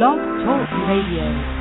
Blog Talk Radio.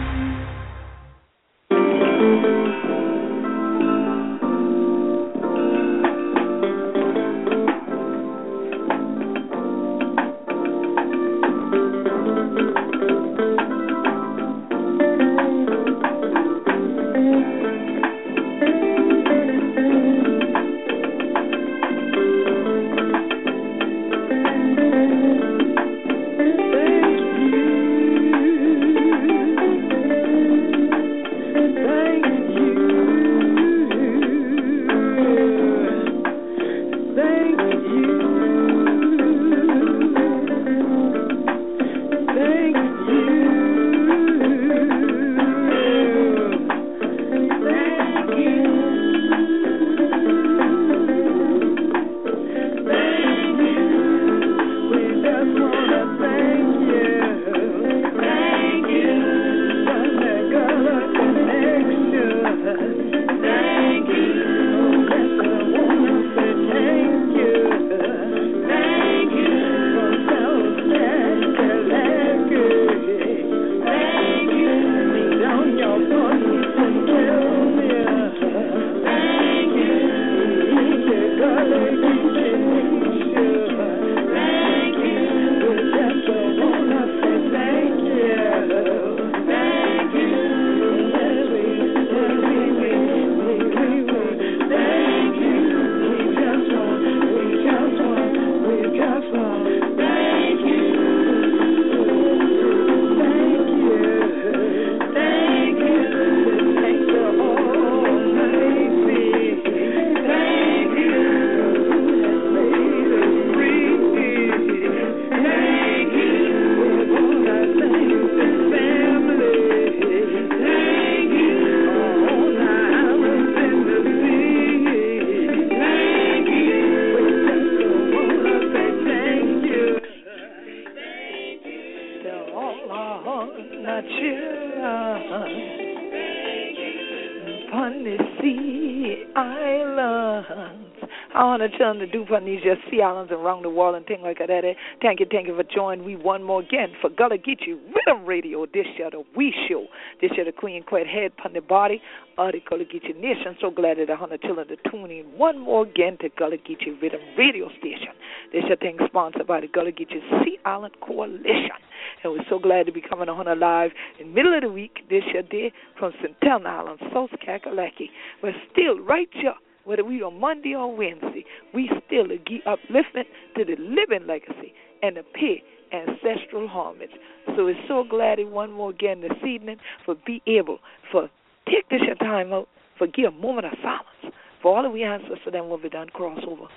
To do for these just sea islands around the world and things like that. Thank you, thank you for joining We one more again for Gullah Geechee Riddim Radio. This year the We Show. This year the Queen Quet Head upon the body of the Gullah Geechee Nation. So glad that I have children to tune in one more again to Gullah Geechee Riddim Radio Station. This year thing sponsored by the Gullah Geechee Sea Island Coalition. And we're so glad to be coming on live in middle of the week this year day from St. Island, South Kakalaki. We're still right here whether we on Monday or Wednesday, we still are uplifting to the living legacy and the pay ancestral homage. So we're so glad that one more again this evening for be able for take this your time out for give a moment of silence for all of we ancestors them will be done crossover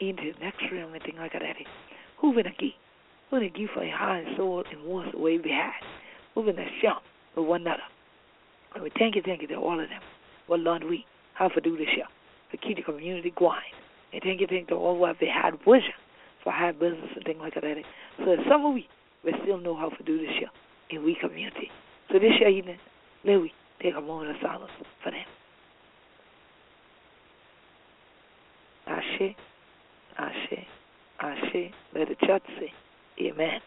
into the next realm and thing like that. Who been a give? Who been a give for a high soul and wants the way we had? Who been a shout with one another? And we thank you, thank you to all of them. Well, Lord, we have to do this year to the community going. And then you think the all what they had vision for high business and things like that. So some of we we still know how to do this here in we community. So this year evening, let we take a moment of silence for them. Ashe, Ashe, Ashe. Let the church say, Amen.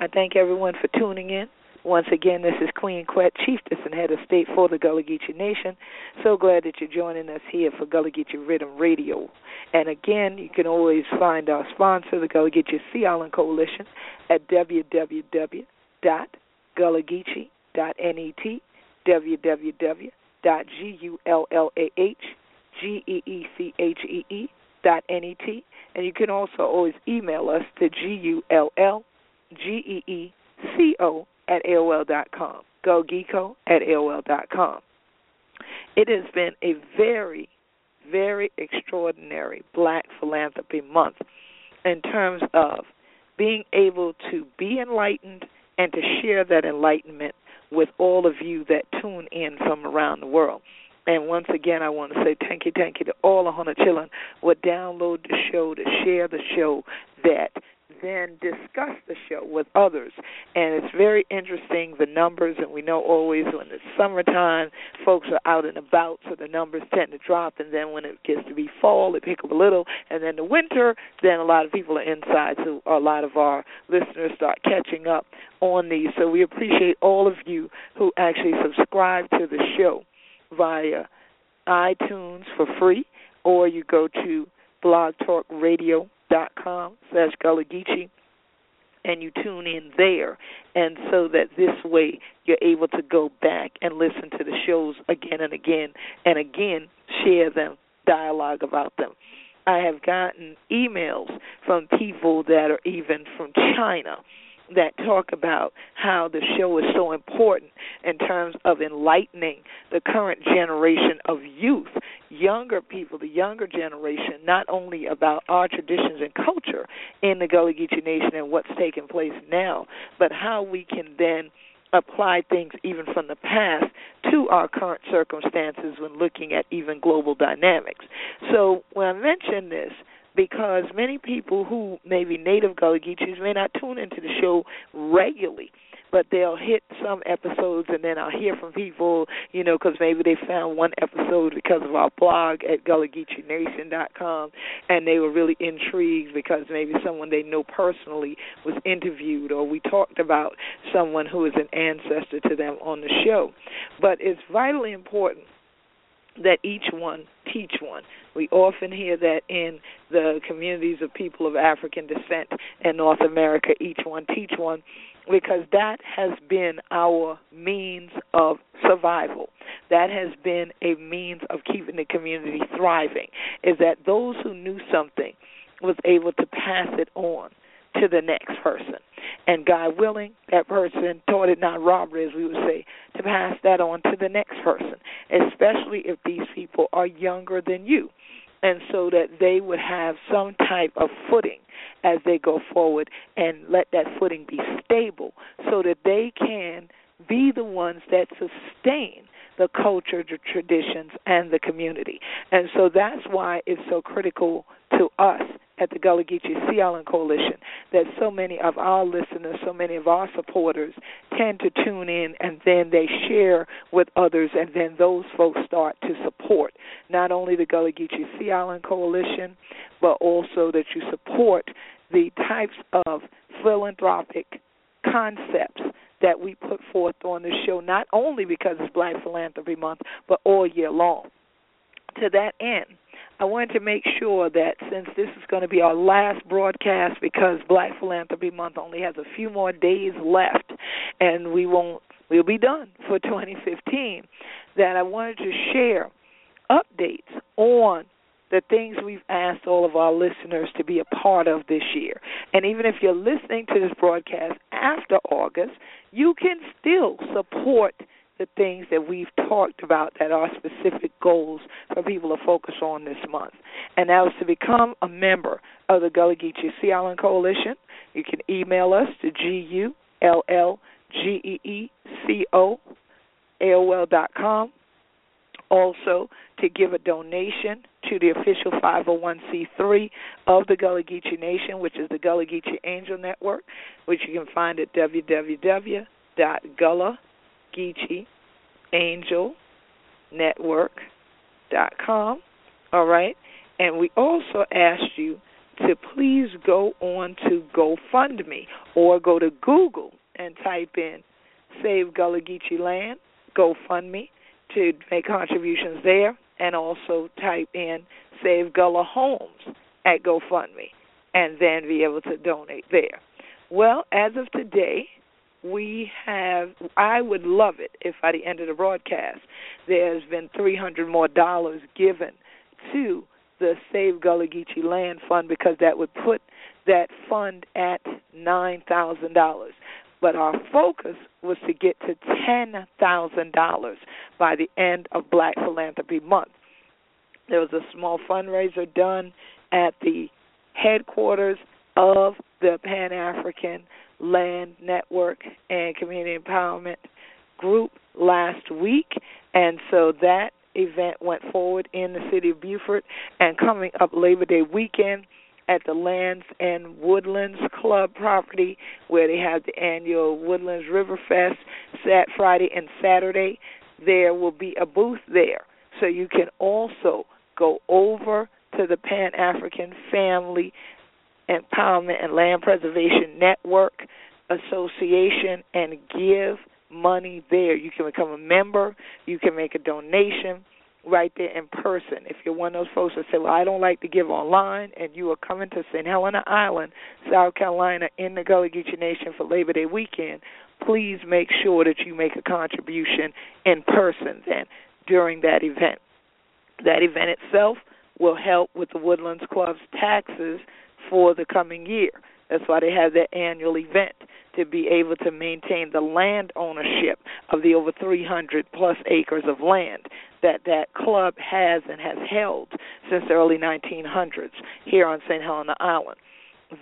I thank everyone for tuning in. Once again, this is Queen Quet, Chieftess and Head of State for the Gullah Geechee Nation. So glad that you're joining us here for Gullah Geechee Riddim Radio. And again, you can always find our sponsor, the Gullah Geechee Sea Island Coalition, at www.gullahgeechee.net, www.gullahgeechee dot net, and you can also always email us to gullgeeco at AOL.com. gullgeeco at AOL.com. It has been a very, very extraordinary Black Philanthropy Month in terms of being able to be enlightened and to share that enlightenment with all of you that tune in from around the world. And once again, I want to say thank you, thank you to all the hundred children who download the show, to share the show, that then discuss the show with others. And it's very interesting the numbers, and we know always when it's summertime, folks are out and about, so the numbers tend to drop. And then when it gets to be fall, they pick up a little. And then the winter, then a lot of people are inside, so a lot of our listeners start catching up on these. So we appreciate all of you who actually subscribe to the show via iTunes for free, or you go to blogtalkradio.com slash Gullah Geechee and you tune in there. And so that this way you're able to go back and listen to the shows again and again and again share them dialogue about them. I have gotten emails from people that are even from china that talk about how the show is so important in terms of enlightening the current generation of youth, younger people, the younger generation, not only about our traditions and culture in the Gullah Geechee Nation and what's taking place now, but how we can then apply things even from the past to our current circumstances when looking at even global dynamics. So when I mention this, because many people who may be native Gullah Geechees may not tune into the show regularly, but they'll hit some episodes and then I'll hear from people, you know, because maybe they found one episode because of our blog at GullahGeecheeNation.com and they were really intrigued because maybe someone they know personally was interviewed or we talked about someone who is an ancestor to them on the show. But it's vitally important that each one teach one. We often hear that in the communities of people of African descent in North America, each one teach one, because that has been our means of survival. That has been a means of keeping the community thriving, is that those who knew something was able to pass it on to the next person. And God willing, that person taught it not robbery, as we would say, to pass that on to the next person, especially if these people are younger than you. And so that they would have some type of footing as they go forward and let that footing be stable so that they can be the ones that sustain the culture, the traditions, and the community. And so that's why it's so critical to us at the Gullah Geechee Sea Island Coalition that so many of our listeners, so many of our supporters tend to tune in and then they share with others and then those folks start to support not only the Gullah Geechee Sea Island Coalition, but also that you support the types of philanthropic concepts that we put forth on the show, not only because it's Black Philanthropy Month, but all year long. To that end, I wanted to make sure that since this is going to be our last broadcast because Black Philanthropy Month only has a few more days left and we won't we'll be done for 2015 that I wanted to share updates on the things we've asked all of our listeners to be a part of this year. And even if you're listening to this broadcast after August, you can still support the things that we've talked about that are specific goals for people to focus on this month. And that was to become a member of the Gullah Geechee Sea Island Coalition. You can email us to G-U-L-L-G-E-E-C-O AOL dot com. Also, to give a donation to the official 501c3 of the Gullah Geechee Nation, which is the Gullah Geechee Angel Network, which you can find at www.gullah.com Geechee Angel Network.com. All right. And we also asked you to please go on to GoFundMe or go to Google and type in Save Gullah Geechee Land, GoFundMe, to make contributions there, and also type in Save Gullah Homes at GoFundMe, and then be able to donate there. Well, as of today, we have I would love it if by the end of the broadcast there's been 300 more dollars given to the Save Gullah Geechee Land Fund because that would put that fund at $9,000. But our focus was to get to $10,000 by the end of Black Philanthropy Month. There was a small fundraiser done at the headquarters of the Pan African Land Network and Community Empowerment Group last week, and so that event went forward in the city of Beaufort. And coming up Labor Day weekend, at the Lands and Woodlands Club property where they have the annual Woodlands River Fest Sat Friday and Saturday. There will be a booth there. So you can also go over to the Pan African Family Empowerment and Land Preservation Network Association and give money there. You can become a member, you can make a donation right there in person. If you're one of those folks that say, Well, I don't like to give online and you are coming to St. Helena Island, South Carolina in the Gullah Geechee Nation for Labor Day weekend, please make sure that you make a contribution in person then during that event. That event itself will help with the Woodlands Club's taxes for the coming year. That's why they have their annual event to be able to maintain the land ownership of the over 300 plus acres of land that that club has and has held since the early 1900s here on St. Helena Island.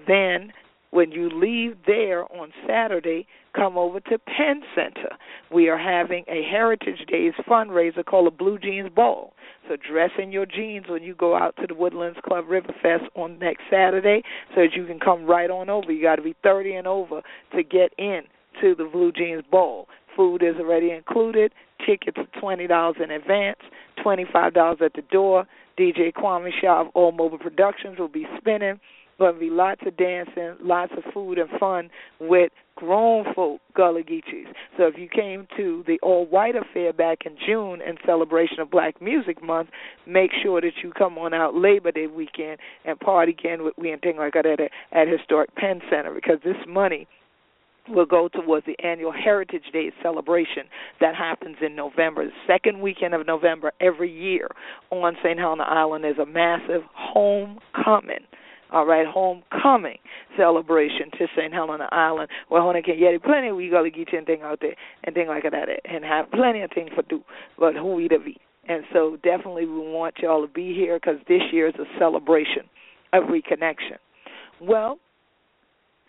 Then when you leave there on Saturday, come over to Penn Center. We are having a Heritage Days fundraiser called a Blue Jeans Ball. So dress in your jeans when you go out to the Woodlands Club Riverfest on next Saturday so that you can come right on over. You got to be 30 and over to get in to the Blue Jeans Ball. Food is already included. Tickets are twenty dollars in advance, twenty five dollars at the door. DJ Kwame Shah of All Mobile Productions will be spinning. Going to be lots of dancing, lots of food and fun with grown folk Gullah Geechees. So if you came to the All White Affair back in June in celebration of Black Music Month, make sure that you come on out Labor Day weekend and party again with me and things like that at, at Historic Penn Center because this money will go towards the annual Heritage Day celebration that happens in November. The second weekend of November every year on St. Helena Island is a massive homecoming all right, homecoming celebration to St. Helena Island where Hona can get plenty we gotta get you thing out there and thing like that and have plenty of things for do but who we to be. And so definitely we want y'all to be here because this year is a celebration of reconnection. Well,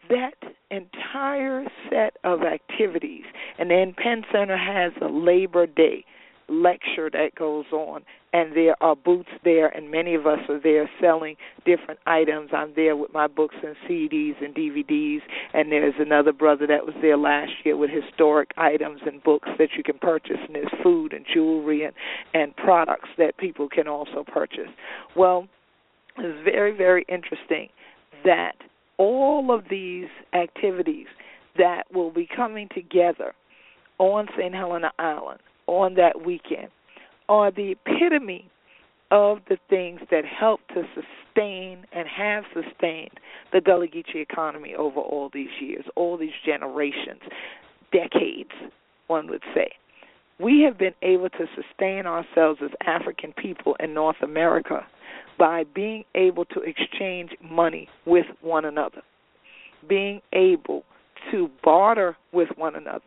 that entire set of activities, and then Penn Center has a Labor Day lecture that goes on. And there are booths there and many of us are there selling different items. I'm there with my books and cds and dvds and there's another brother that was there last year with historic items and books that you can purchase. And there's food and jewelry and and products that people can also purchase. Well it's very very interesting that all of these activities that will be coming together on St. Helena Island on that weekend are the epitome of the things that help to sustain and have sustained the Gullah Geechee economy over all these years, all these generations, decades, one would say. We have been able to sustain ourselves as African people in North America by being able to exchange money with one another, being able to barter with one another,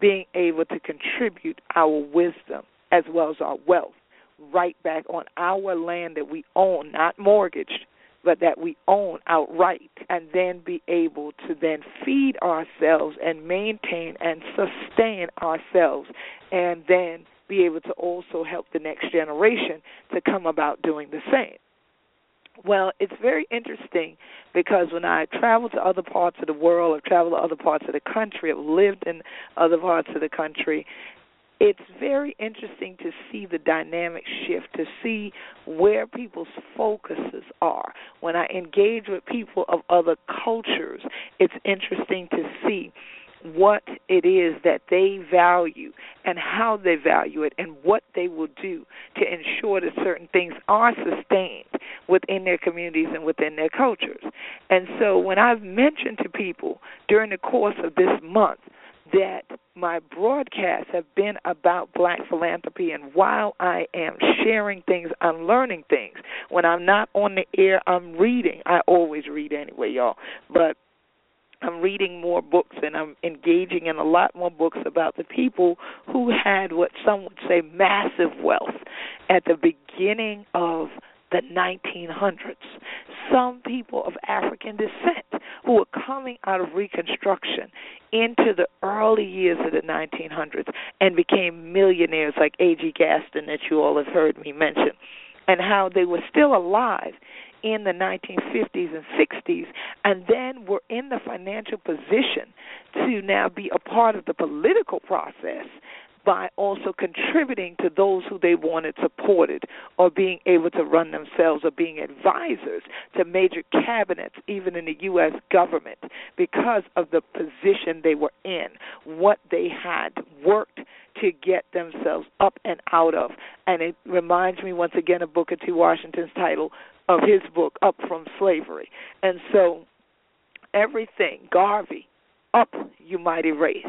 being able to contribute our wisdom as well as our wealth right back on our land that we own, not mortgaged, but that we own outright, and then be able to then feed ourselves and maintain and sustain ourselves, and then be able to also help the next generation to come about doing the same. Well, it's very interesting because when I travel to other parts of the world, I've traveled to other parts of the country, I've lived in other parts of the country, it's very interesting to see the dynamic shift, to see where people's focuses are. When I engage with people of other cultures, it's interesting to see what it is that they value and how they value it and what they will do to ensure that certain things are sustained within their communities and within their cultures. And so when I've mentioned to people during the course of this month that my broadcasts have been about black philanthropy and while I am sharing things, I'm learning things. When I'm not on the air, I'm reading. I always read anyway, y'all. But I'm reading more books and I'm engaging in a lot more books about the people who had what some would say massive wealth at the beginning of the 1900s. Some people of African descent who were coming out of Reconstruction into the early years of the 1900s and became millionaires like A.G. Gaston that you all have heard me mention and how they were still alive in the 1950s and 60s, and then were in the financial position to now be a part of the political process by also contributing to those who they wanted supported or being able to run themselves or being advisors to major cabinets, even in the U.S. government, because of the position they were in, what they had worked to get themselves up and out of. And it reminds me once again of Booker T. Washington's title of his book, Up from Slavery. And so everything, Garvey, up, you mighty race.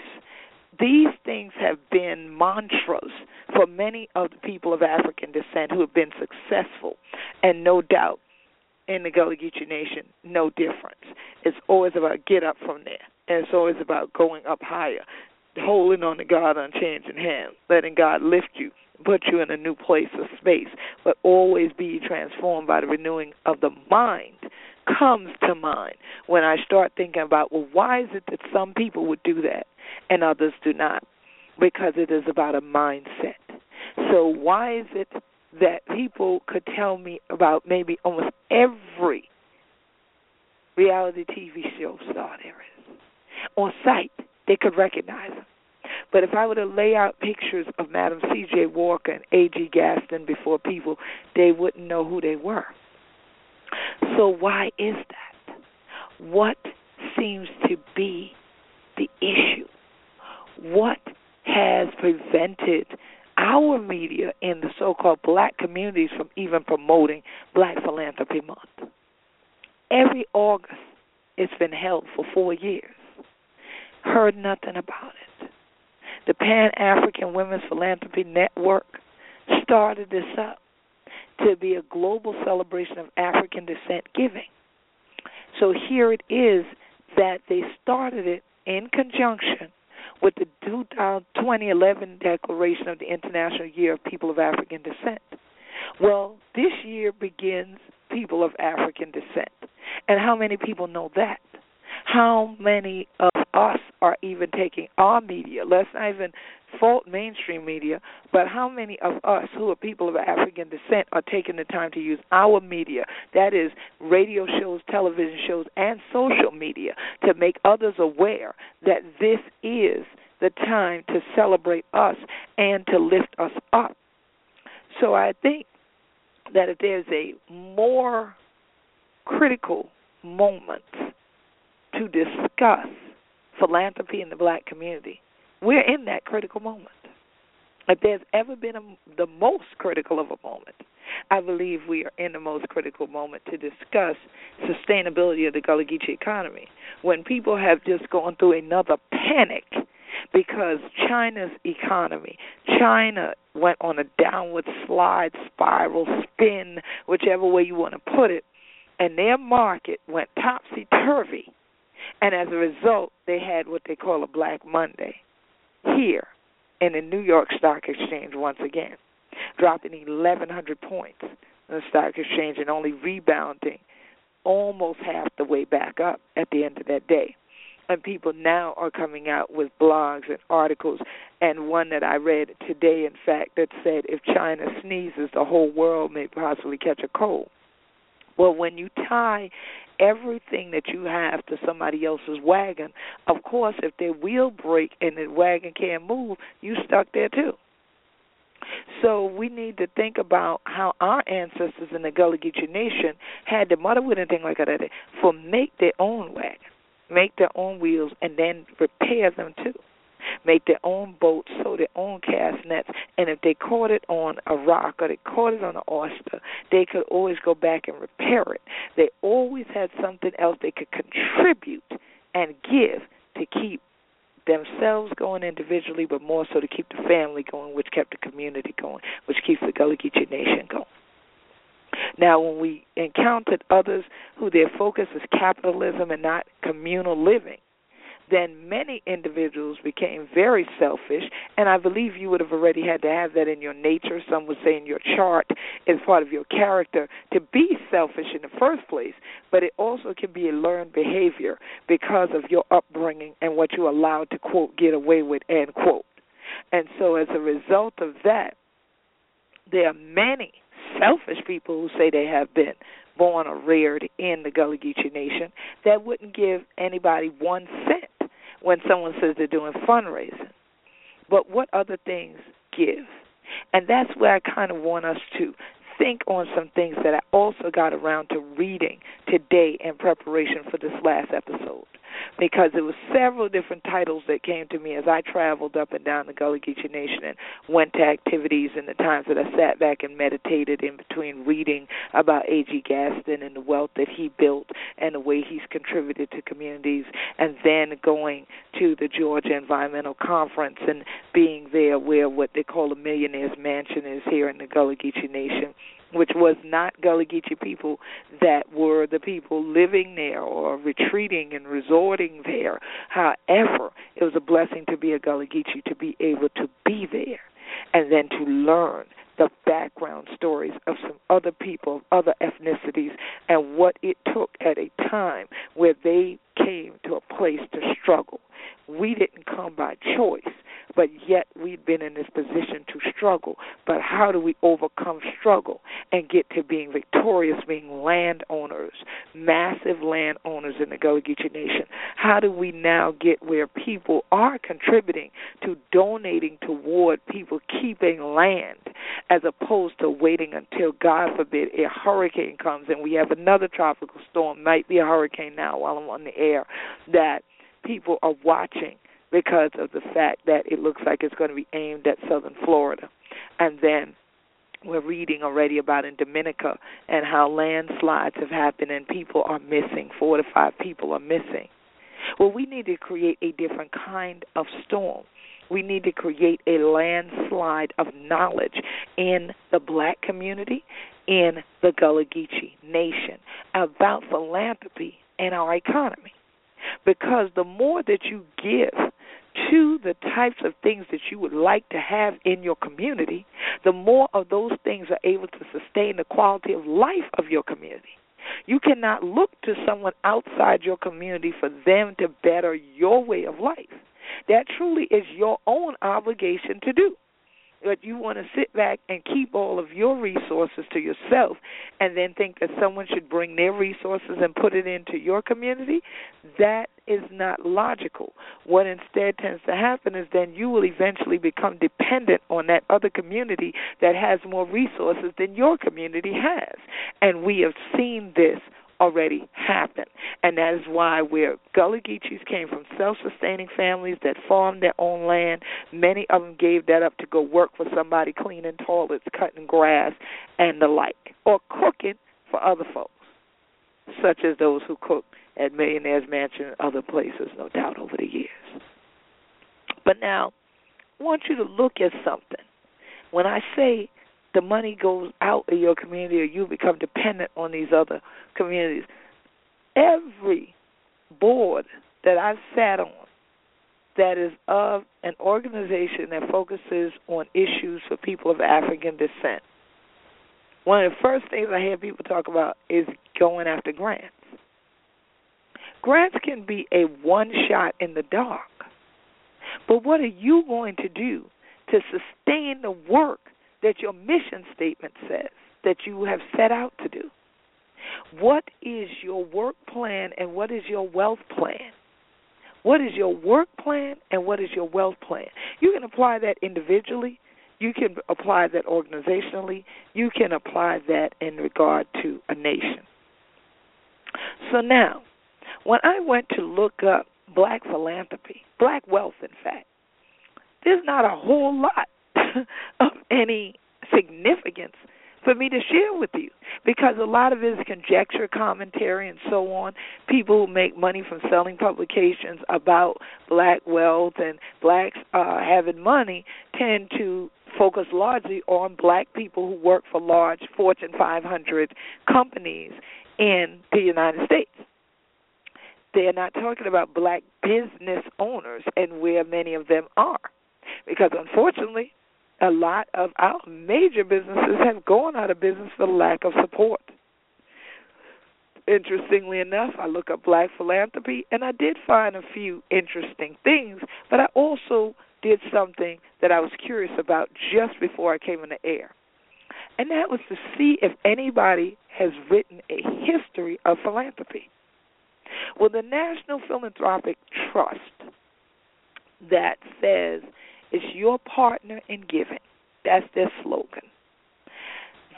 These things have been mantras for many of the people of African descent who have been successful, and no doubt in the Gullah Geechee Nation, no difference. It's always about get up from there, and it's always about going up higher, holding on to God unchanging hand, letting God lift you, put you in a new place of space, but always be transformed by the renewing of the mind comes to mind. When I start thinking about, well, why is it that some people would do that and others do not? Because it is about a mindset. So, why is it that people could tell me about maybe almost every reality TV show star there is? On sight, they could recognize them. But if I were to lay out pictures of Madam C.J. Walker and A.G. Gaston before people, they wouldn't know who they were. So why is that? What seems to be the issue? What has prevented our media in the so-called black communities from even promoting Black Philanthropy Month? Every August, it's been held for four years. Heard nothing about it. The Pan African Women's Philanthropy Network started this up to be a global celebration of African descent giving. So here it is that they started it in conjunction with the 2011 uh, declaration of the International Year of People of African Descent. Well, this year begins People of African Descent. And how many people know that? How many of us are even taking our media? Let's not even fault mainstream media, but how many of us who are people of African descent are taking the time to use our media, that is, radio shows, television shows, and social media, to make others aware that this is the time to celebrate us and to lift us up? So I think that if there's a more critical moment to discuss philanthropy in the black community, we're in that critical moment. If there's ever been a, the most critical of a moment, I believe we are in the most critical moment to discuss sustainability of the Gullah Geechee economy. When people have just gone through another panic because China's economy, China went on a downward slide, spiral, spin, whichever way you want to put it, and their market went topsy turvy. And as a result, they had what they call a Black Monday here in the New York Stock Exchange once again, dropping 1,100 points in the stock exchange and only rebounding almost half the way back up at the end of that day. And people now are coming out with blogs and articles, and one that I read today, in fact, that said if China sneezes, the whole world may possibly catch a cold. Well, when you tie everything that you have to somebody else's wagon, of course, if their wheel break and the wagon can't move, you stuck there too. So we need to think about how our ancestors in the Gullah Geechee Nation had the mother with anything like that for make their own wagon, make their own wheels, and then repair them too make their own boats, sew their own cast nets, and if they caught it on a rock or they caught it on an oyster, they could always go back and repair it. They always had something else they could contribute and give to keep themselves going individually, but more so to keep the family going, which kept the community going, which keeps the Gullah Geechee Nation going. Now, when we encountered others who their focus is capitalism and not communal living, then many individuals became very selfish, and I believe you would have already had to have that in your nature. Some would say in your chart as part of your character to be selfish in the first place, but it also can be a learned behavior because of your upbringing and what you allowed to quote get away with end quote. And so as a result of that, there are many selfish people who say they have been born or reared in the Gullah Geechee Nation that wouldn't give anybody one cent when someone says they're doing fundraising. But what other things give? And that's where I kind of want us to think on some things that I also got around to reading today in preparation for this last episode because there were several different titles that came to me as I traveled up and down the Gullah Geechee Nation and went to activities and the times that I sat back and meditated in between reading about A.G. Gaston and the wealth that he built and the way he's contributed to communities and then going to the Georgia Environmental Conference and being there where what they call a millionaire's mansion is here in the Gullah Geechee Nation which was not Gullah Geechee people that were the people living there or retreating and resorting there. However, it was a blessing to be a Gullah Geechee to be able to be there and then to learn the background stories of some other people, of other ethnicities, and what it took at a time where they came to a place to struggle. We didn't come by choice but yet we've been in this position to struggle. But how do we overcome struggle and get to being victorious, being landowners, massive landowners in the Gullah Geechee Nation? How do we now get where people are contributing to donating toward people keeping land as opposed to waiting until, God forbid, a hurricane comes and we have another tropical storm, might be a hurricane now while I'm on the air, that people are watching because of the fact that it looks like it's going to be aimed at southern Florida. And then we're reading already about in Dominica and how landslides have happened and people are missing. Four to five people are missing. Well, we need to create a different kind of storm. We need to create a landslide of knowledge in the black community, in the Gullah Geechee Nation, about philanthropy and our economy. Because the more that you give to the types of things that you would like to have in your community, the more of those things are able to sustain the quality of life of your community. You cannot look to someone outside your community for them to better your way of life. That truly is your own obligation to do but you want to sit back and keep all of your resources to yourself and then think that someone should bring their resources and put it into your community, that is not logical. What instead tends to happen is then you will eventually become dependent on that other community that has more resources than your community has. And we have seen this already happened. And that is why where Gullah Geechees came from self sustaining families that farmed their own land, many of them gave that up to go work for somebody cleaning toilets, cutting grass, and the like, or cooking for other folks, such as those who cook at Millionaire's Mansion and other places, no doubt, over the years. But now, I want you to look at something. When I say the money goes out of your community or you become dependent on these other communities. Every board that I've sat on that is of an organization that focuses on issues for people of African descent. One of the first things I hear people talk about is going after grants. Grants can be a one shot in the dark. But what are you going to do to sustain the work that your mission statement says that you have set out to do. What is your work plan and what is your wealth plan? What is your work plan and what is your wealth plan? You can apply that individually. You can apply that organizationally. You can apply that in regard to a nation. So now, when I went to look up black philanthropy, black wealth, in fact, there's not a whole lot of any significance for me to share with you because a lot of it is conjecture, commentary, and so on. People who make money from selling publications about black wealth and blacks uh, having money tend to focus largely on black people who work for large Fortune 500 companies in the United States. They're not talking about black business owners and where many of them are. Because unfortunately, a lot of our major businesses have gone out of business for lack of support. Interestingly enough, I look up black philanthropy and I did find a few interesting things, but I also did something that I was curious about just before I came in the air. and that was to see if anybody has written a history of philanthropy. Well, the National Philanthropic Trust that says it's your partner in giving. That's their slogan.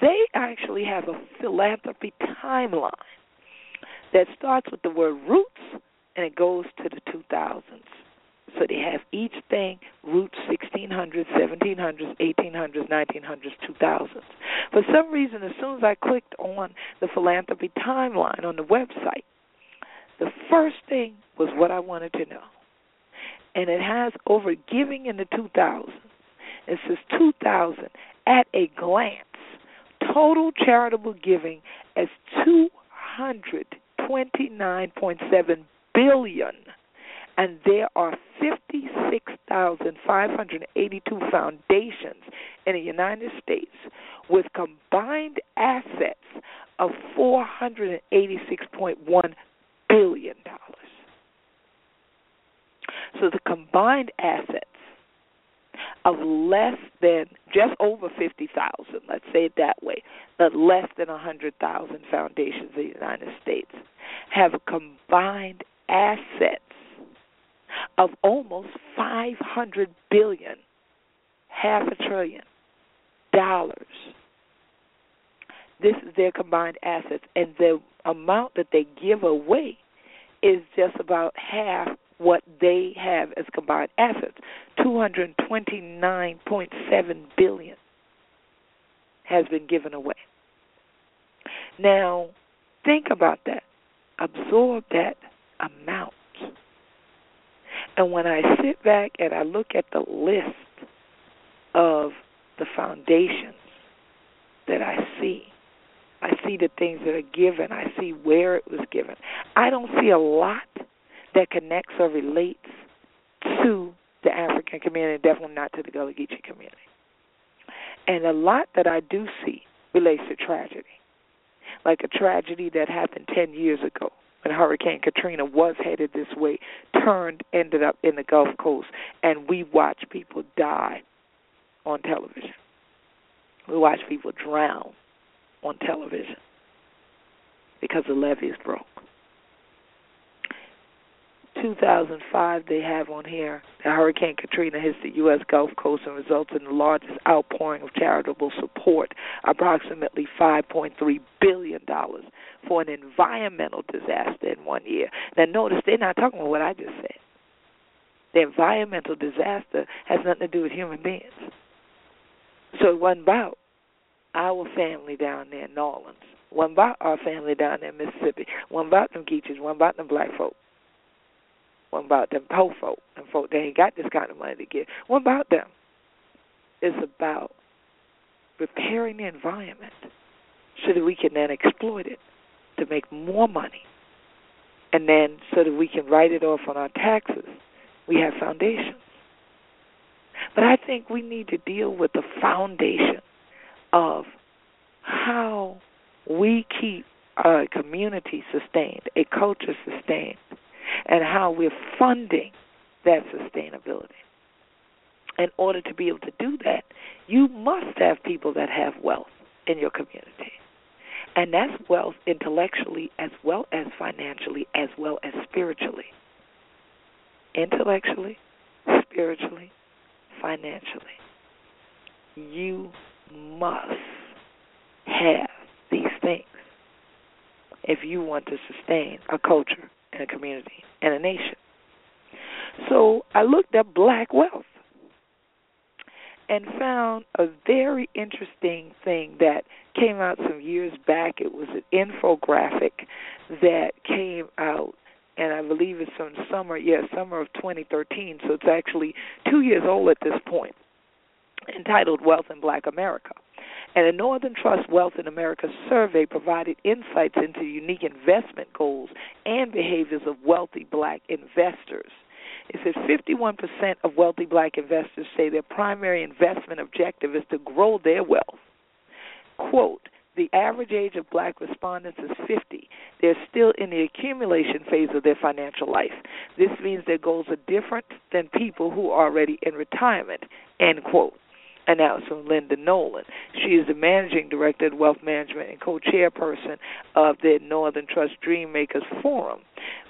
They actually have a philanthropy timeline that starts with the word roots and it goes to the 2000s. So they have each thing roots 1600s, 1700s, 1800s, 1900s, 2000s. For some reason, as soon as I clicked on the philanthropy timeline on the website, the first thing was what I wanted to know. And it has over giving in the 2000s. It says 2000 at a glance. Total charitable giving as 229.7 billion and there are 56,582 foundations in the United States with combined assets of 486.1 billion dollars. So the combined assets of less than just over 50,000, let's say it that way, but less than 100,000 foundations in the United States have combined assets of almost 500 billion, half a trillion dollars. This is their combined assets, and the amount that they give away is just about half what they have as combined assets. 229.7 billion has been given away. Now, think about that. Absorb that amount. And when I sit back and I look at the list of the foundations that I see, I see the things that are given, I see where it was given. I don't see a lot that connects or relates to the African community, definitely not to the Gullah Geechee community. And a lot that I do see relates to tragedy, like a tragedy that happened 10 years ago when Hurricane Katrina was headed this way, turned, ended up in the Gulf Coast, and we watch people die on television. We watch people drown on television because the levees broke. 2005, they have on here that Hurricane Katrina hits the U.S. Gulf Coast and results in the largest outpouring of charitable support, approximately $5.3 billion for an environmental disaster in one year. Now, notice they're not talking about what I just said. The environmental disaster has nothing to do with human beings. So it wasn't about our family down there in New Orleans. It wasn't about our family down there in Mississippi. It wasn't about them Geechees. It wasn't about them black folk. What about them poor folk and folk that ain't got this kind of money to give? What about them? It's about repairing the environment so that we can then exploit it to make more money. And then so that we can write it off on our taxes, we have foundations. But I think we need to deal with the foundation of how we keep a community sustained, a culture sustained, and how we're funding that sustainability. In order to be able to do that, you must have people that have wealth in your community. And that's wealth intellectually as well as financially as well as spiritually. Intellectually, spiritually, financially. You must have these things if you want to sustain a culture and a community and a nation. So I looked up black wealth and found a very interesting thing that came out some years back. It was an infographic that came out, and I believe it's from summer, yeah, summer of 2013. So it's actually two years old at this point, entitled Wealth in Black America. And the Northern Trust Wealth in America survey provided insights into unique investment goals and behaviors of wealthy black investors. It says 51% of wealthy black investors say their primary investment objective is to grow their wealth. Quote, the average age of black respondents is 50. They're still in the accumulation phase of their financial life. This means their goals are different than people who are already in retirement, end quote. From Linda Nolan. She is the managing director of Wealth Management and co-chairperson of the Northern Trust Dreammakers Forum,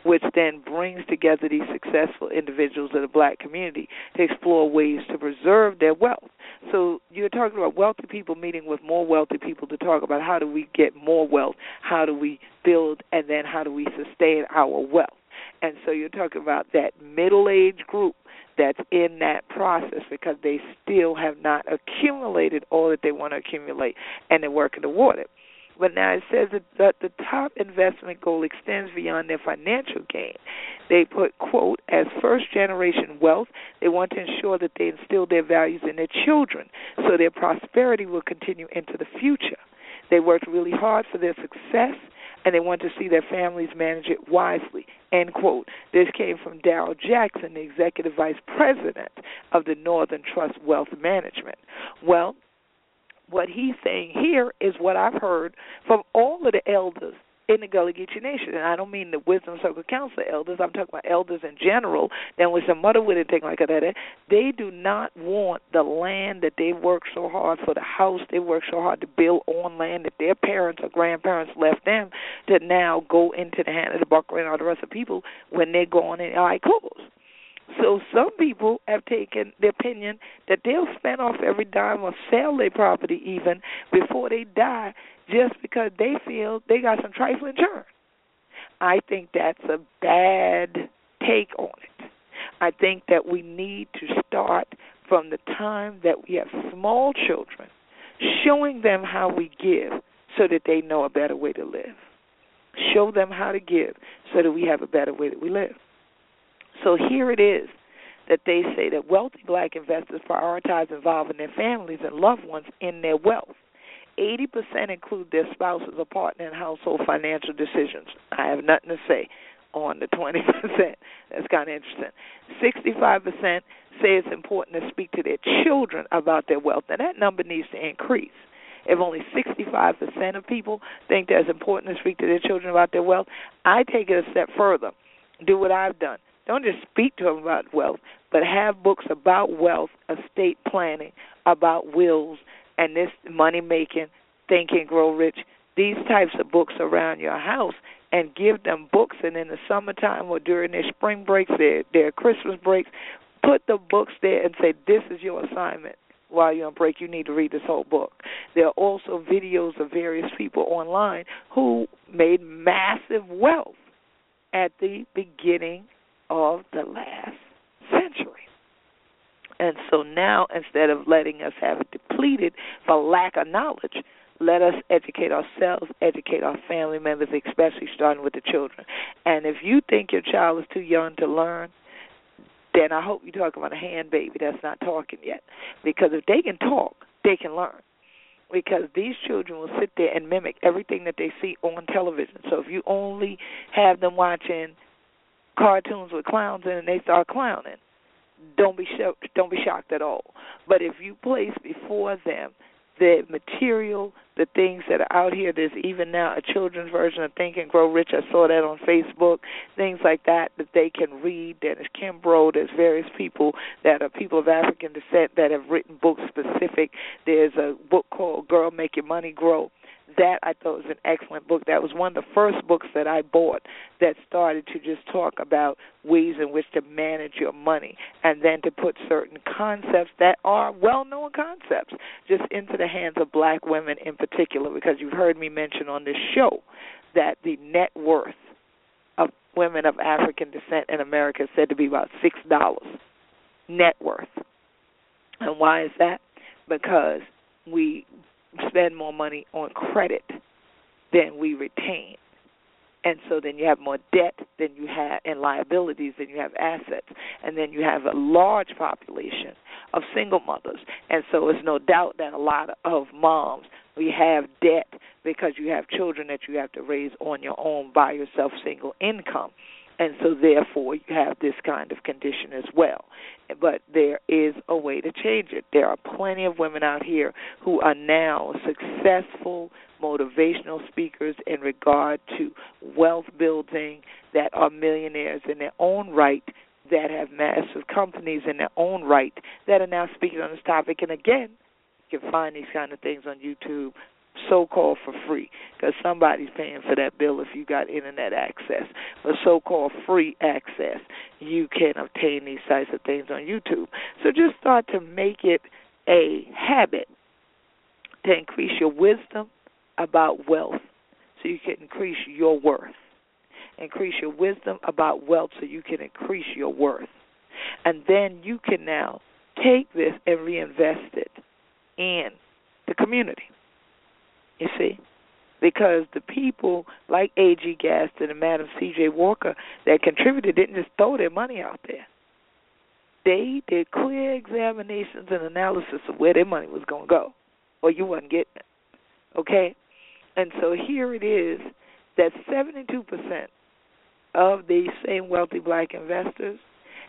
which then brings together these successful individuals of the black community to explore ways to preserve their wealth. So you're talking about wealthy people meeting with more wealthy people to talk about how do we get more wealth, how do we build, and then how do we sustain our wealth. And so you're talking about that middle age group that's in that process because they still have not accumulated all that they want to accumulate and they're working toward it. But now it says that the top investment goal extends beyond their financial gain. They put, quote, as first generation wealth, they want to ensure that they instill their values in their children so their prosperity will continue into the future. They worked really hard for their success and they want to see their families manage it wisely. End quote. This came from Darrell Jackson, the executive vice president of the Northern Trust Wealth Management. Well, what he's saying here is what I've heard from all of the elders in the Gullah Geechee Nation. And I don't mean the Wisdom Circle Council elders. I'm talking about elders in general. Then with some mother with anything like that, they do not want the land that they worked so hard for, the house they worked so hard to build on land that their parents or grandparents left them to now go into the hand of the Buckra and all the rest of people when they're going in clothes. So some people have taken the opinion that they'll spend off every dime or sell their property even before they die just because they feel they got some trifling churn. I think that's a bad take on it. I think that we need to start from the time that we have small children, showing them how we give so that they know a better way to live. Show them how to give so that we have a better way that we live. So here it is that they say that wealthy black investors prioritize involving their families and loved ones in their wealth. 80% include their spouses or partner in household financial decisions. I have nothing to say on the 20%. That's kind of interesting. 65% say it's important to speak to their children about their wealth, and that number needs to increase. If only 65% of people think that it's important to speak to their children about their wealth, I take it a step further. Do what I've done. Don't just speak to them about wealth, but have books about wealth, estate planning, about wills, and this money making, think and grow rich, these types of books around your house and give them books and in the summertime or during their spring breaks, their their Christmas breaks, put the books there and say, This is your assignment. While you're on break, you need to read this whole book. There are also videos of various people online who made massive wealth at the beginning of the last. And so now, instead of letting us have it depleted for lack of knowledge, let us educate ourselves, educate our family members, especially starting with the children. And if you think your child is too young to learn, then I hope you talk about a hand baby that's not talking yet. Because if they can talk, they can learn. Because these children will sit there and mimic everything that they see on television. So if you only have them watching cartoons with clowns in and they start clowning, don't be shocked, don't be shocked at all. But if you place before them the material, the things that are out here, there's even now a children's version of Think and Grow Rich. I saw that on Facebook. Things like that that they can read. There's Kimbro. There's various people that are people of African descent that have written books specific. There's a book called Girl Make Your Money Grow that I thought was an excellent book. That was one of the first books that I bought that started to just talk about ways in which to manage your money and then to put certain concepts that are well known concepts just into the hands of black women in particular because you've heard me mention on this show that the net worth of women of African descent in America is said to be about six dollars net worth. And why is that? Because we spend more money on credit than we retain. And so then you have more debt than you have and liabilities than you have assets. And then you have a large population of single mothers. And so it's no doubt that a lot of moms we have debt because you have children that you have to raise on your own by yourself single income and so therefore you have this kind of condition as well. But there is a way to change it. There are plenty of women out here who are now successful motivational speakers in regard to wealth building that are millionaires in their own right that have massive companies in their own right that are now speaking on this topic and again You can find these kind of things on YouTube so called for free because somebody's paying for that bill if you got internet access. But so called free access, you can obtain these types of things on YouTube. So just start to make it a habit to increase your wisdom about wealth so you can increase your worth. Increase your wisdom about wealth so you can increase your worth. And then you can now take this and reinvest it in the community. You see? Because the people like A.G. Gaston and Madam C.J. Walker that contributed didn't just throw their money out there. They did clear examinations and analysis of where their money was going to go, or you wasn't getting it. Okay? And so here it is that 72% of these same wealthy black investors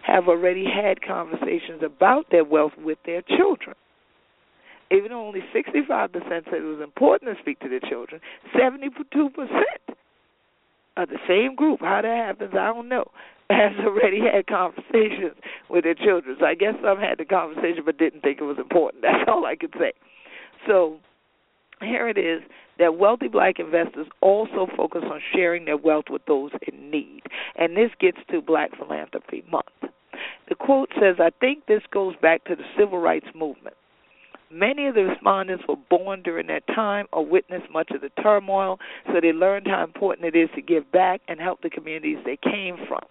have already had conversations about their wealth with their children even though only 65% said it was important to speak to their children, 72% of the same group, how that happens, I don't know, has already had conversations with their children. So I guess some had the conversation but didn't think it was important. That's all I can say. So here it is that wealthy black investors also focus on sharing their wealth with those in need. And this gets to Black Philanthropy Month. The quote says, I think this goes back to the civil rights movement. Many of the respondents were born during that time or witnessed much of the turmoil, so they learned how important it is to give back and help the communities they came from.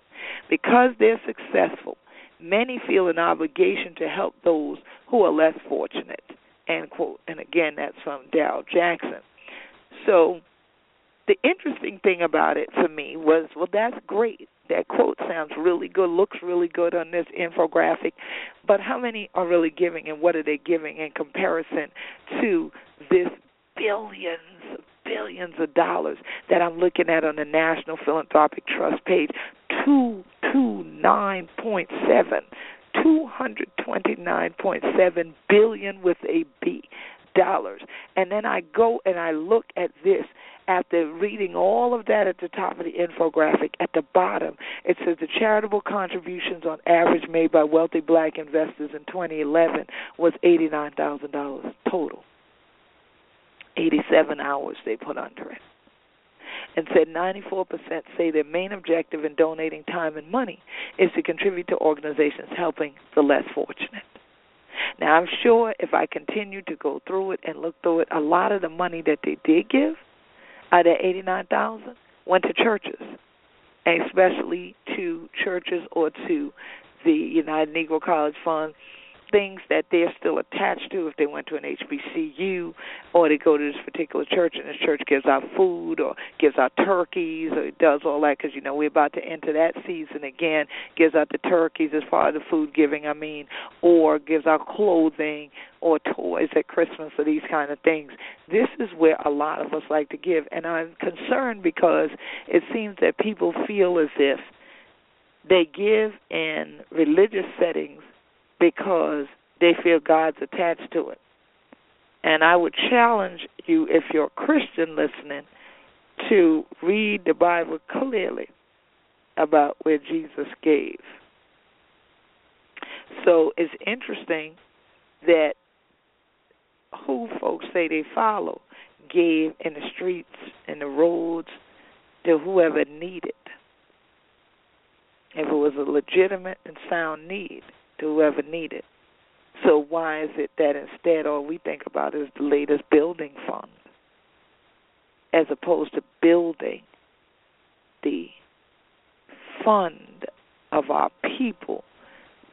Because they're successful, many feel an obligation to help those who are less fortunate. End quote. And again, that's from Darrell Jackson. So the interesting thing about it for me was, well, that's great that quote sounds really good, looks really good on this infographic, but how many are really giving and what are they giving in comparison to this billions, billions of dollars that I'm looking at on the National Philanthropic Trust page? Two two nine point seven. 229.7 billion with a B dollars. And then I go and I look at this after reading all of that at the top of the infographic, at the bottom, it says the charitable contributions on average made by wealthy black investors in 2011 was $89,000 total. 87 hours they put under it. And said 94% say their main objective in donating time and money is to contribute to organizations helping the less fortunate. Now, I'm sure if I continue to go through it and look through it, a lot of the money that they did give out of eighty nine thousand went to churches, especially to churches or to the United Negro College Fund things that they're still attached to if they went to an HBCU or they go to this particular church and this church gives out food or gives out turkeys or does all that because you know we're about to enter that season again gives out the turkeys as far as the food giving I mean or gives out clothing or toys at Christmas or these kind of things. This is where a lot of us like to give and I'm concerned because it seems that people feel as if they give in religious settings because they feel God's attached to it. And I would challenge you, if you're a Christian listening, to read the Bible clearly about where Jesus gave. So it's interesting that who folks say they follow gave in the streets and the roads to whoever needed. If it was a legitimate and sound need to whoever needed. So why is it that instead all we think about is the latest building fund as opposed to building the fund of our people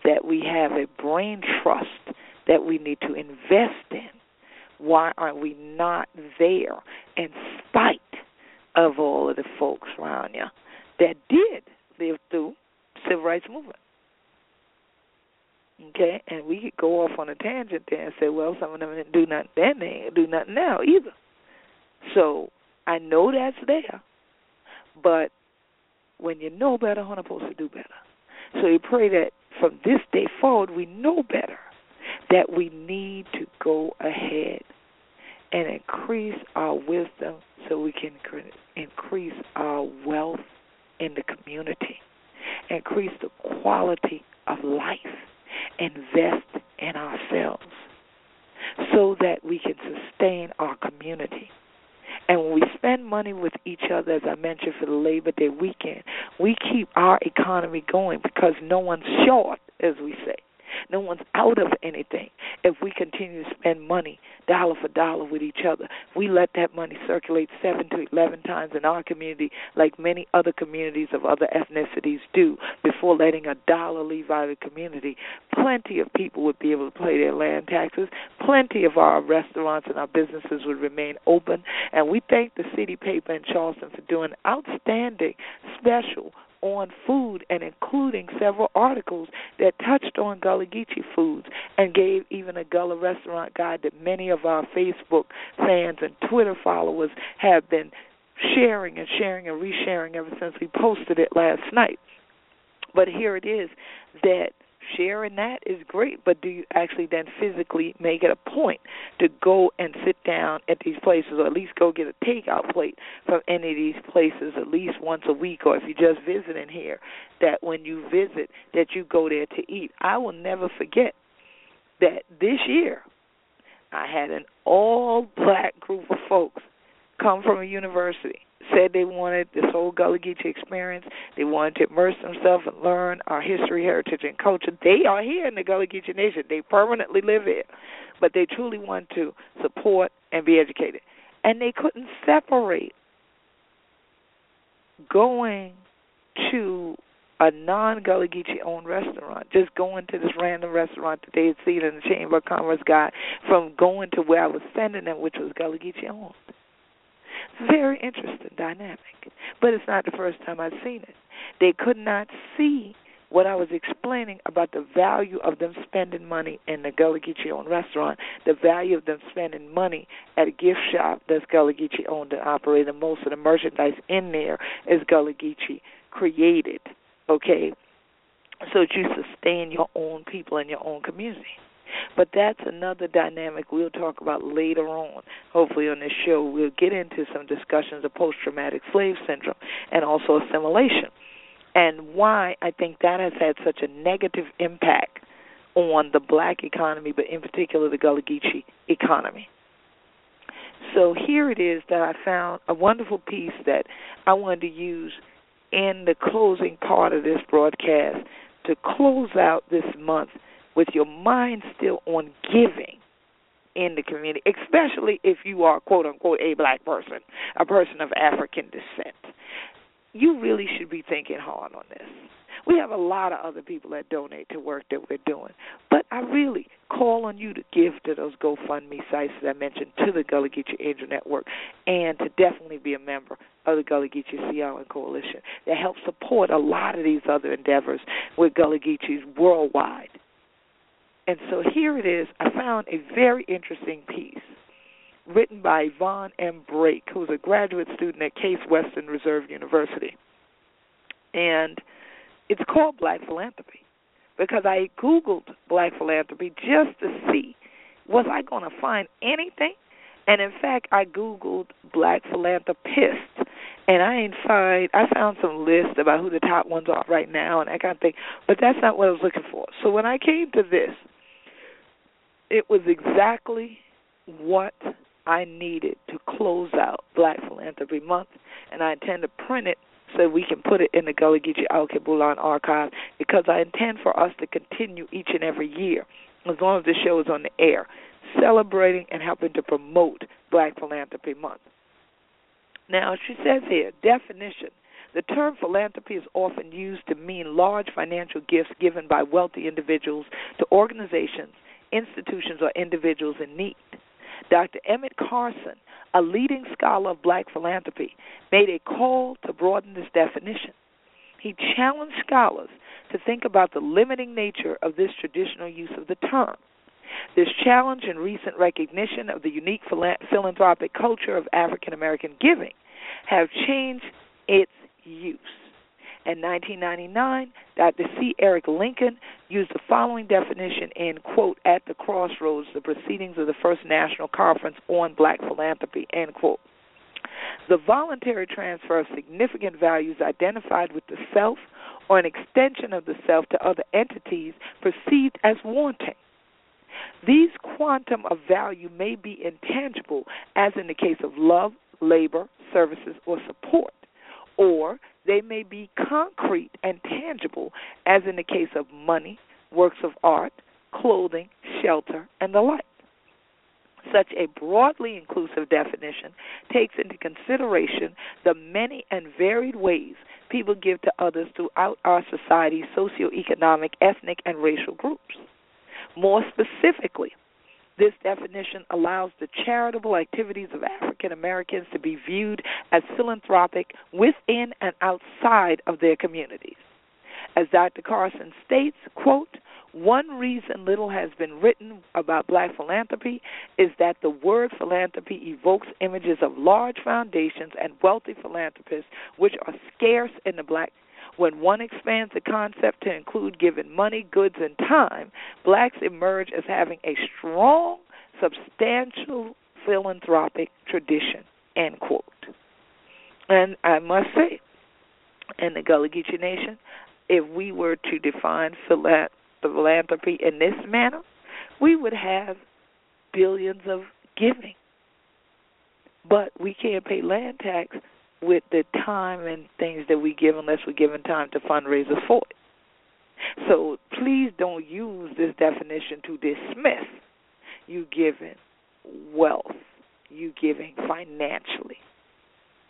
that we have a brain trust that we need to invest in? Why are we not there in spite of all of the folks around you that did live through civil rights movement? Okay, and we could go off on a tangent there and say, well, some of them didn't do nothing then, they do nothing now either. So I know that's there, but when you know better, I'm supposed to do better. So we pray that from this day forward, we know better that we need to go ahead and increase our wisdom so we can increase our wealth in the community, increase the quality of life invest in ourselves so that we can sustain our community. And when we spend money with each other, as I mentioned for the Labor Day weekend, we keep our economy going because no one's short, as we say. No one's out of anything if we continue to spend money dollar for dollar with each other. We let that money circulate seven to eleven times in our community, like many other communities of other ethnicities do, before letting a dollar leave out of the community. Plenty of people would be able to pay their land taxes. Plenty of our restaurants and our businesses would remain open. And we thank the city paper in Charleston for doing outstanding special on food and including several articles that touched on Gullah Geechee foods and gave even a Gullah restaurant guide that many of our Facebook fans and Twitter followers have been sharing and sharing and resharing ever since we posted it last night. But here it is that sharing that is great, but do you actually then physically make it a point to go and sit down at these places, or at least go get a takeout plate from any of these places at least once a week, or if you're just visiting here, that when you visit, that you go there to eat. I will never forget that this year I had an all black group of folks come from a university said they wanted this whole Gullah Geechee experience. They wanted to immerse themselves and learn our history, heritage, and culture. They are here in the Gullah Geechee Nation. They permanently live here, but they truly want to support and be educated. And they couldn't separate going to a non Gullah Geechee owned restaurant, just going to this random restaurant that they had seen in the Chamber of Commerce guide, from going to where I was sending them, which was Gullah Geechee owned. Very interesting dynamic. But it's not the first time I've seen it. They could not see what I was explaining about the value of them spending money in the Gullah Geechee owned restaurant, the value of them spending money at a gift shop that's Gullah Geechee owned and operated. Most of the merchandise in there is Gullah Geechee created, okay? So that you sustain your own people and your own community. But that's another dynamic we'll talk about later on. Hopefully, on this show, we'll get into some discussions of post traumatic slave syndrome and also assimilation and why I think that has had such a negative impact on the black economy, but in particular the Gullah Geechee economy. So here it is that I found a wonderful piece that I wanted to use in the closing part of this broadcast to close out this month with your mind still on giving in the community, especially if you are quote unquote a black person, a person of African descent. You really should be thinking hard on this. We have a lot of other people that donate to work that we're doing, but I really call on you to give to those GoFundMe sites that I mentioned, to the Gullah Geechee Angel Network, and to definitely be a member of the Gullah Geechee Sea Island Coalition that helps support a lot of these other endeavors with Gullah Geechees worldwide. And so here it is. I found a very interesting piece written by Yvonne M. Brake, who's a graduate student at Case Western Reserve University. And it's called Black Philanthropy because I Googled Black Philanthropy just to see was I going to find anything. And in fact, I Googled Black Philanthropists and I ain't find I found some lists about who the top ones are right now and that kind of thing, but that's not what I was looking for. So when I came to this, it was exactly what I needed to close out Black Philanthropy Month, and I intend to print it so we can put it in the Gullah Geechee Alkebulan archive because I intend for us to continue each and every year, as long as the show is on the air, celebrating and helping to promote Black Philanthropy Month. Now, she says here, definition. The term philanthropy is often used to mean large financial gifts given by wealthy individuals to organizations institutions or individuals in need. Dr. Emmett Carson, a leading scholar of black philanthropy, made a call to broaden this definition. He challenged scholars to think about the limiting nature of this traditional use of the term. This challenge and recent recognition of the unique philanthropic culture of African American giving have changed its use. In 1999, Dr. C. Eric Lincoln used the following definition in, quote, At the Crossroads, the Proceedings of the First National Conference on Black Philanthropy, end quote. The voluntary transfer of significant values identified with the self or an extension of the self to other entities perceived as wanting. These quantum of value may be intangible, as in the case of love, labor, services, or support, or they may be concrete and tangible, as in the case of money, works of art, clothing, shelter, and the like. Such a broadly inclusive definition takes into consideration the many and varied ways people give to others throughout our society's socioeconomic, ethnic, and racial groups. More specifically, this definition allows the charitable activities of African Americans to be viewed as philanthropic within and outside of their communities. As Dr. Carson states, quote, one reason little has been written about black philanthropy is that the word philanthropy evokes images of large foundations and wealthy philanthropists, which are scarce in the black. When one expands the concept to include giving money, goods, and time, blacks emerge as having a strong, substantial philanthropic tradition. End quote. And I must say, in the Gullah Geechee Nation, if we were to define philanthropy, philanthropy in this manner, we would have billions of giving. But we can't pay land tax with the time and things that we give unless we're given time to fundraisers for it. So please don't use this definition to dismiss you giving wealth, you giving financially.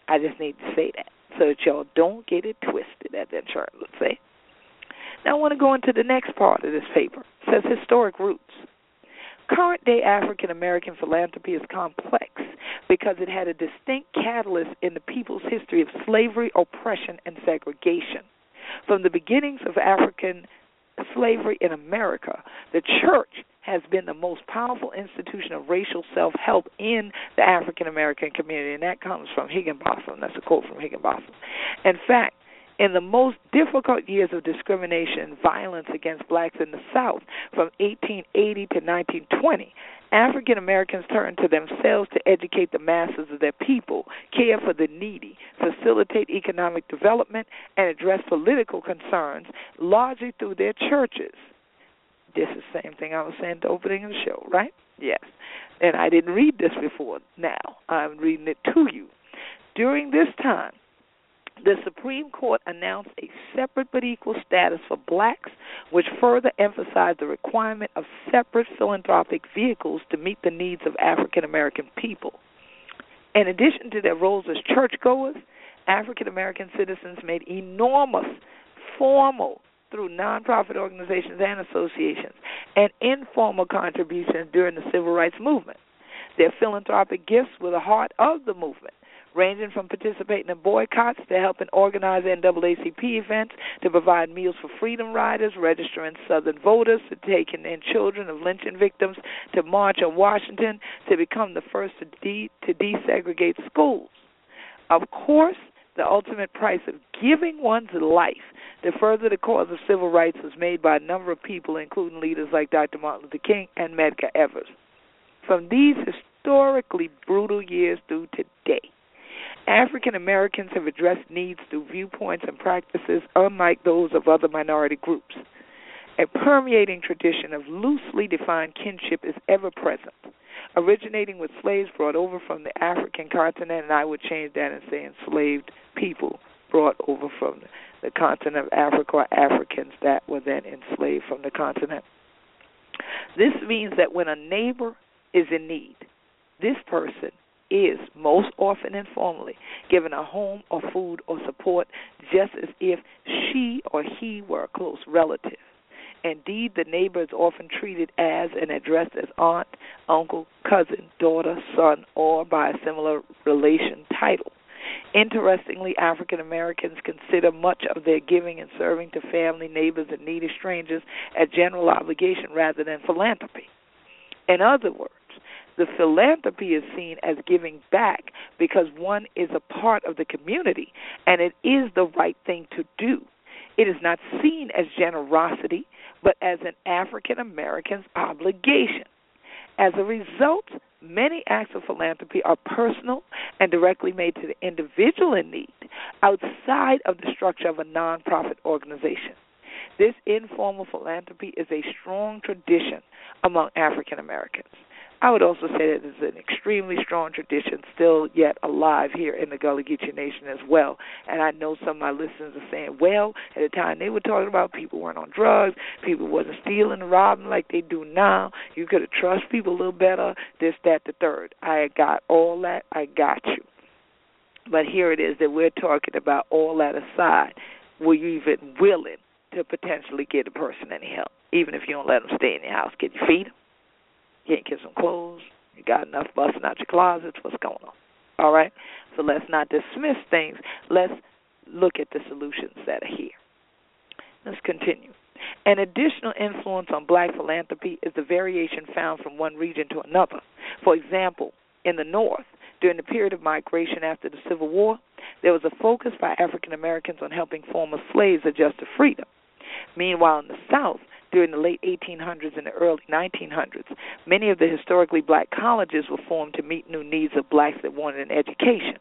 I just need to say that so that y'all don't get it twisted, as that chart would say. Now I want to go into the next part of this paper. It says historic roots. Current day African American philanthropy is complex because it had a distinct catalyst in the people's history of slavery, oppression, and segregation. From the beginnings of African slavery in America, the church has been the most powerful institution of racial self help in the African American community, and that comes from Higginbotham. That's a quote from Higginbotham. In fact, in the most difficult years of discrimination and violence against blacks in the South, from 1880 to 1920, African Americans turned to themselves to educate the masses of their people, care for the needy, facilitate economic development, and address political concerns, largely through their churches. This is the same thing I was saying the opening the show, right? Yes. And I didn't read this before. Now I'm reading it to you. During this time, the Supreme Court announced a separate but equal status for blacks, which further emphasized the requirement of separate philanthropic vehicles to meet the needs of African American people. In addition to their roles as churchgoers, African American citizens made enormous formal through nonprofit organizations and associations and informal contributions during the civil rights movement. Their philanthropic gifts were the heart of the movement ranging from participating in boycotts to helping organize NAACP events, to provide meals for freedom riders, registering Southern voters, to taking in children of lynching victims, to march on Washington, to become the first to, de- to desegregate schools. Of course, the ultimate price of giving one's life to further the cause of civil rights was made by a number of people, including leaders like Dr. Martin Luther King and Medgar Evers. From these historically brutal years through today, African Americans have addressed needs through viewpoints and practices unlike those of other minority groups. A permeating tradition of loosely defined kinship is ever present, originating with slaves brought over from the African continent, and I would change that and say enslaved people brought over from the continent of Africa or Africans that were then enslaved from the continent. This means that when a neighbor is in need, this person is most often informally given a home or food or support just as if she or he were a close relative. Indeed, the neighbor is often treated as and addressed as aunt, uncle, cousin, daughter, son, or by a similar relation title. Interestingly, African Americans consider much of their giving and serving to family, neighbors, and needy strangers as general obligation rather than philanthropy. In other words, the philanthropy is seen as giving back because one is a part of the community and it is the right thing to do. It is not seen as generosity, but as an African American's obligation. As a result, many acts of philanthropy are personal and directly made to the individual in need outside of the structure of a nonprofit organization. This informal philanthropy is a strong tradition among African Americans. I would also say that there's an extremely strong tradition still yet alive here in the Gullah Geechee Nation as well. And I know some of my listeners are saying, well, at the time they were talking about people weren't on drugs, people wasn't stealing and robbing like they do now. You could have trust people a little better, this, that, the third. I got all that. I got you. But here it is that we're talking about all that aside. Were you even willing to potentially get a person any help, even if you don't let them stay in your house? Can you feed them? You can't get some clothes. You got enough busting out your closets. What's going on? All right. So let's not dismiss things. Let's look at the solutions that are here. Let's continue. An additional influence on black philanthropy is the variation found from one region to another. For example, in the North, during the period of migration after the Civil War, there was a focus by African Americans on helping former slaves adjust to freedom. Meanwhile, in the South, during the late 1800s and the early 1900s, many of the historically black colleges were formed to meet new needs of blacks that wanted an education.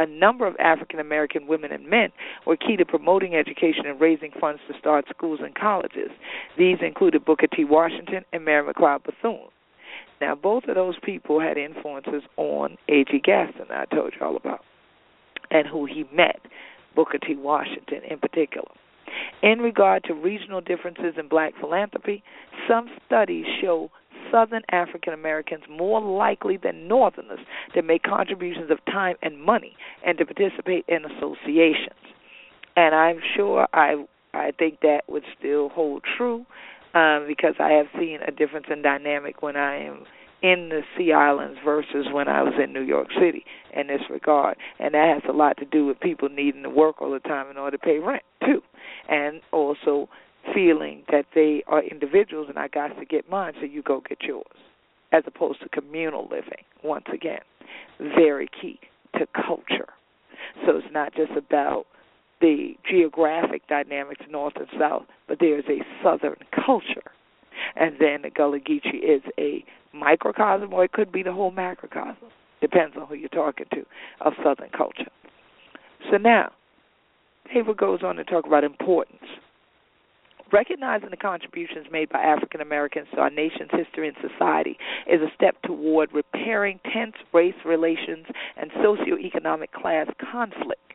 A number of African American women and men were key to promoting education and raising funds to start schools and colleges. These included Booker T. Washington and Mary McLeod Bethune. Now, both of those people had influences on A.G. Gaston, I told you all about, and who he met, Booker T. Washington in particular. In regard to regional differences in black philanthropy, some studies show Southern African Americans more likely than Northerners to make contributions of time and money and to participate in associations. And I'm sure I I think that would still hold true um, because I have seen a difference in dynamic when I am in the Sea Islands versus when I was in New York City in this regard. And that has a lot to do with people needing to work all the time in order to pay rent, too. And also feeling that they are individuals and I got to get mine, so you go get yours, as opposed to communal living, once again. Very key to culture. So it's not just about the geographic dynamics north and south, but there's a southern culture. And then the Gullah Geechee is a microcosm or it could be the whole macrocosm. Depends on who you're talking to of southern culture. So now, Haver goes on to talk about importance. Recognizing the contributions made by African Americans to our nation's history and society is a step toward repairing tense race relations and socioeconomic class conflict.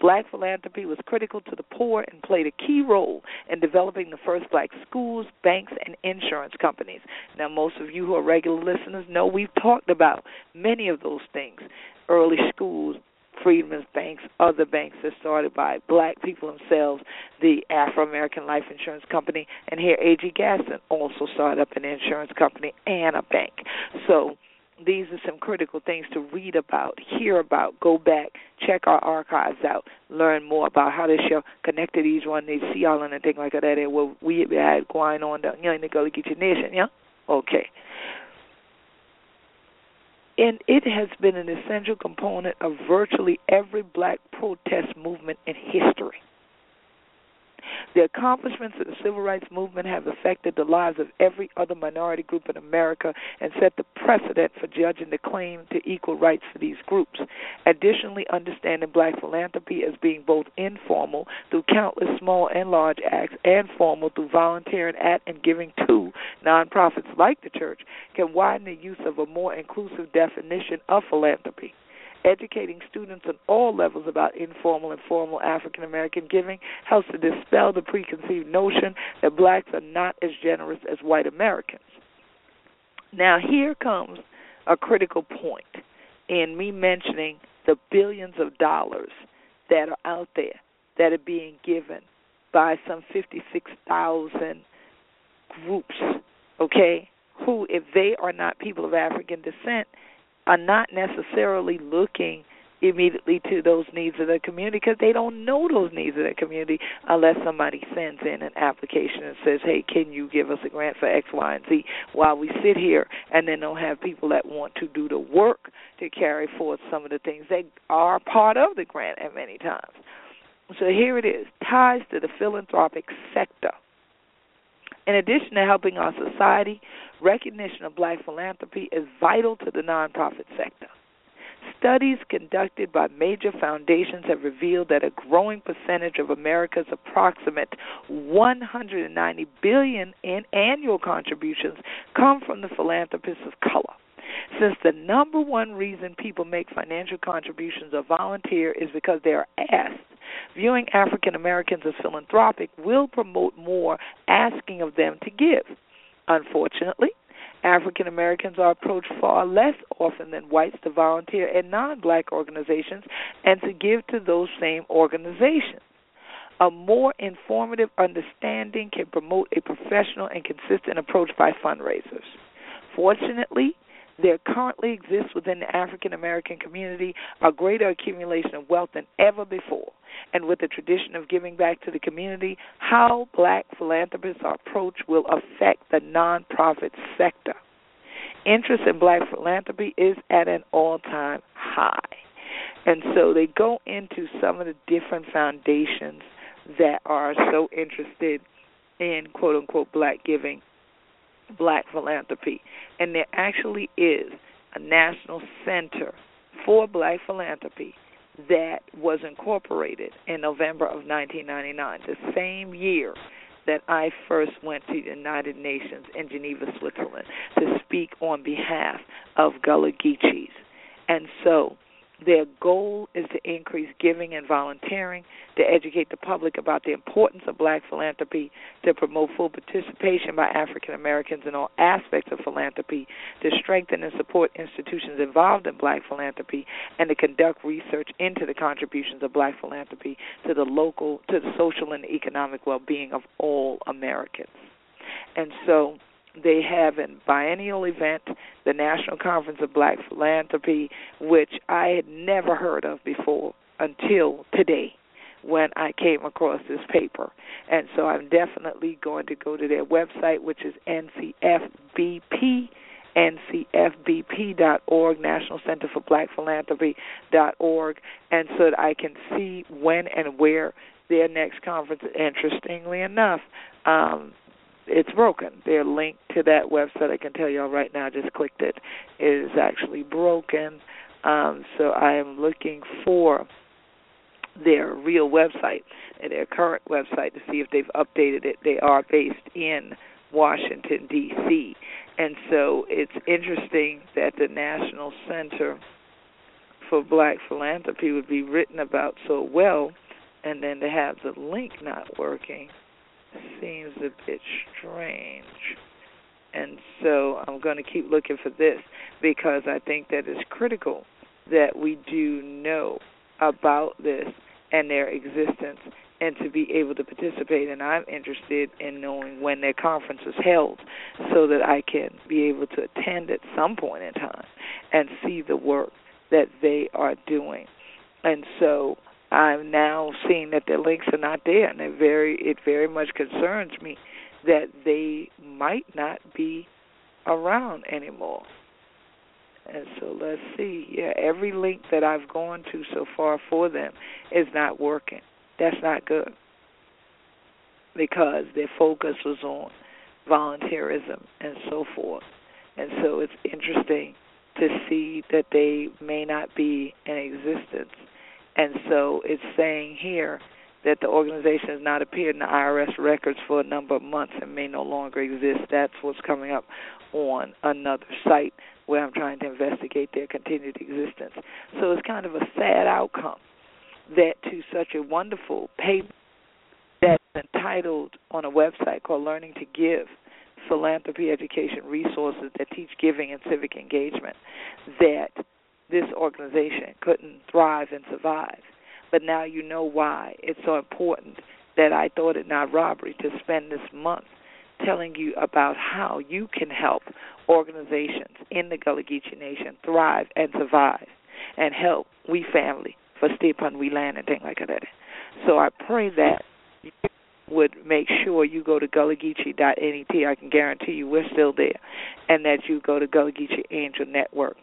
Black philanthropy was critical to the poor and played a key role in developing the first black schools, banks, and insurance companies. Now, most of you who are regular listeners know we've talked about many of those things early schools, Freedmen's Banks, other banks that started by black people themselves, the Afro American Life Insurance Company, and here A.G. Gaston also started up an insurance company and a bank. So these are some critical things to read about, hear about, go back, check our archives out, learn more about how this show connected each one, they see all and things like that, and what we had going on down in the Gullah Nation, yeah? Okay. And it has been an essential component of virtually every black protest movement in history. The accomplishments of the civil rights movement have affected the lives of every other minority group in America and set the precedent for judging the claim to equal rights for these groups. Additionally, understanding black philanthropy as being both informal through countless small and large acts and formal through volunteering at and giving to nonprofits like the church can widen the use of a more inclusive definition of philanthropy educating students on all levels about informal and formal African American giving helps to dispel the preconceived notion that blacks are not as generous as white Americans. Now, here comes a critical point in me mentioning the billions of dollars that are out there that are being given by some 56,000 groups, okay, who, if they are not people of African descent, are not necessarily looking immediately to those needs of the community because they don't know those needs of the community unless somebody sends in an application and says, "Hey, can you give us a grant for X, Y, and Z?" While we sit here and then don't have people that want to do the work to carry forth some of the things that are part of the grant at many times. So here it is: ties to the philanthropic sector. In addition to helping our society, recognition of black philanthropy is vital to the nonprofit sector. Studies conducted by major foundations have revealed that a growing percentage of America's approximate 190 billion in annual contributions come from the philanthropists of color. Since the number one reason people make financial contributions or volunteer is because they are asked, viewing African Americans as philanthropic will promote more asking of them to give. Unfortunately, African Americans are approached far less often than whites to volunteer in non black organizations and to give to those same organizations. A more informative understanding can promote a professional and consistent approach by fundraisers. Fortunately, there currently exists within the African American community a greater accumulation of wealth than ever before. And with the tradition of giving back to the community, how black philanthropists are approached will affect the nonprofit sector. Interest in black philanthropy is at an all time high. And so they go into some of the different foundations that are so interested in quote unquote black giving black philanthropy. And there actually is a national center for black philanthropy that was incorporated in November of 1999, the same year that I first went to the United Nations in Geneva, Switzerland, to speak on behalf of Gullah Geechees. And so their goal is to increase giving and volunteering, to educate the public about the importance of black philanthropy, to promote full participation by African Americans in all aspects of philanthropy, to strengthen and support institutions involved in black philanthropy, and to conduct research into the contributions of black philanthropy to the local, to the social and economic well-being of all Americans. And so they have a biennial event, the National Conference of Black Philanthropy, which I had never heard of before until today when I came across this paper. And so I'm definitely going to go to their website, which is NCFBP. NCFBP.org, National Center for Black Philanthropy.org, and so that I can see when and where their next conference. Interestingly enough, um, it's broken. Their link to that website, I can tell y'all right now, I just clicked it, is actually broken. Um, so I am looking for their real website and their current website to see if they've updated it. They are based in Washington, D.C. And so it's interesting that the National Center for Black Philanthropy would be written about so well, and then to have the link not working seems a bit strange. And so I'm going to keep looking for this because I think that it's critical that we do know about this and their existence and to be able to participate. And I'm interested in knowing when their conference is held so that I can be able to attend at some point in time and see the work that they are doing. And so I'm now seeing that their links are not there, and it very it very much concerns me that they might not be around anymore. And so let's see. Yeah, every link that I've gone to so far for them is not working. That's not good because their focus was on volunteerism and so forth. And so it's interesting to see that they may not be in existence and so it's saying here that the organization has not appeared in the IRS records for a number of months and may no longer exist. That's what's coming up on another site where I'm trying to investigate their continued existence. So it's kind of a sad outcome that to such a wonderful paper that's entitled on a website called Learning to Give philanthropy education resources that teach giving and civic engagement that this organization couldn't thrive and survive. But now you know why it's so important that I thought it not robbery to spend this month telling you about how you can help organizations in the Gullah Geechee Nation thrive and survive and help we family for stay upon we land and things like that. So I pray that you would make sure you go to gullahgeechee.net. I can guarantee you we're still there. And that you go to Gullah Geechee Angel Network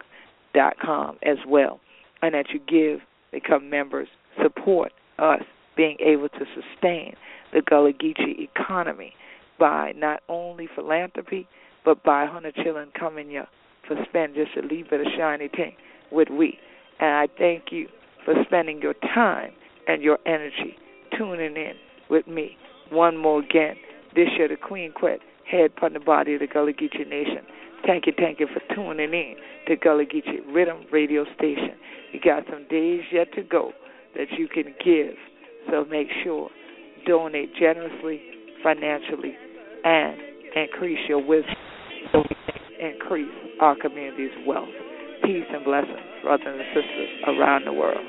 dot com as well, and that you give, become members, support us being able to sustain the Gullah Geechee economy by not only philanthropy, but by Hunter Chillin coming here for spend just a little bit of shiny thing with we. And I thank you for spending your time and your energy tuning in with me one more again. This year, the Queen Quet, head the body of the Gullah Geechee Nation. Thank you, thank you for tuning in to Gullah Geechee Riddim Radio Station. You got some days yet to go that you can give, so make sure donate generously, financially, and increase your wisdom increase our community's wealth. Peace and blessings, brothers and sisters around the world.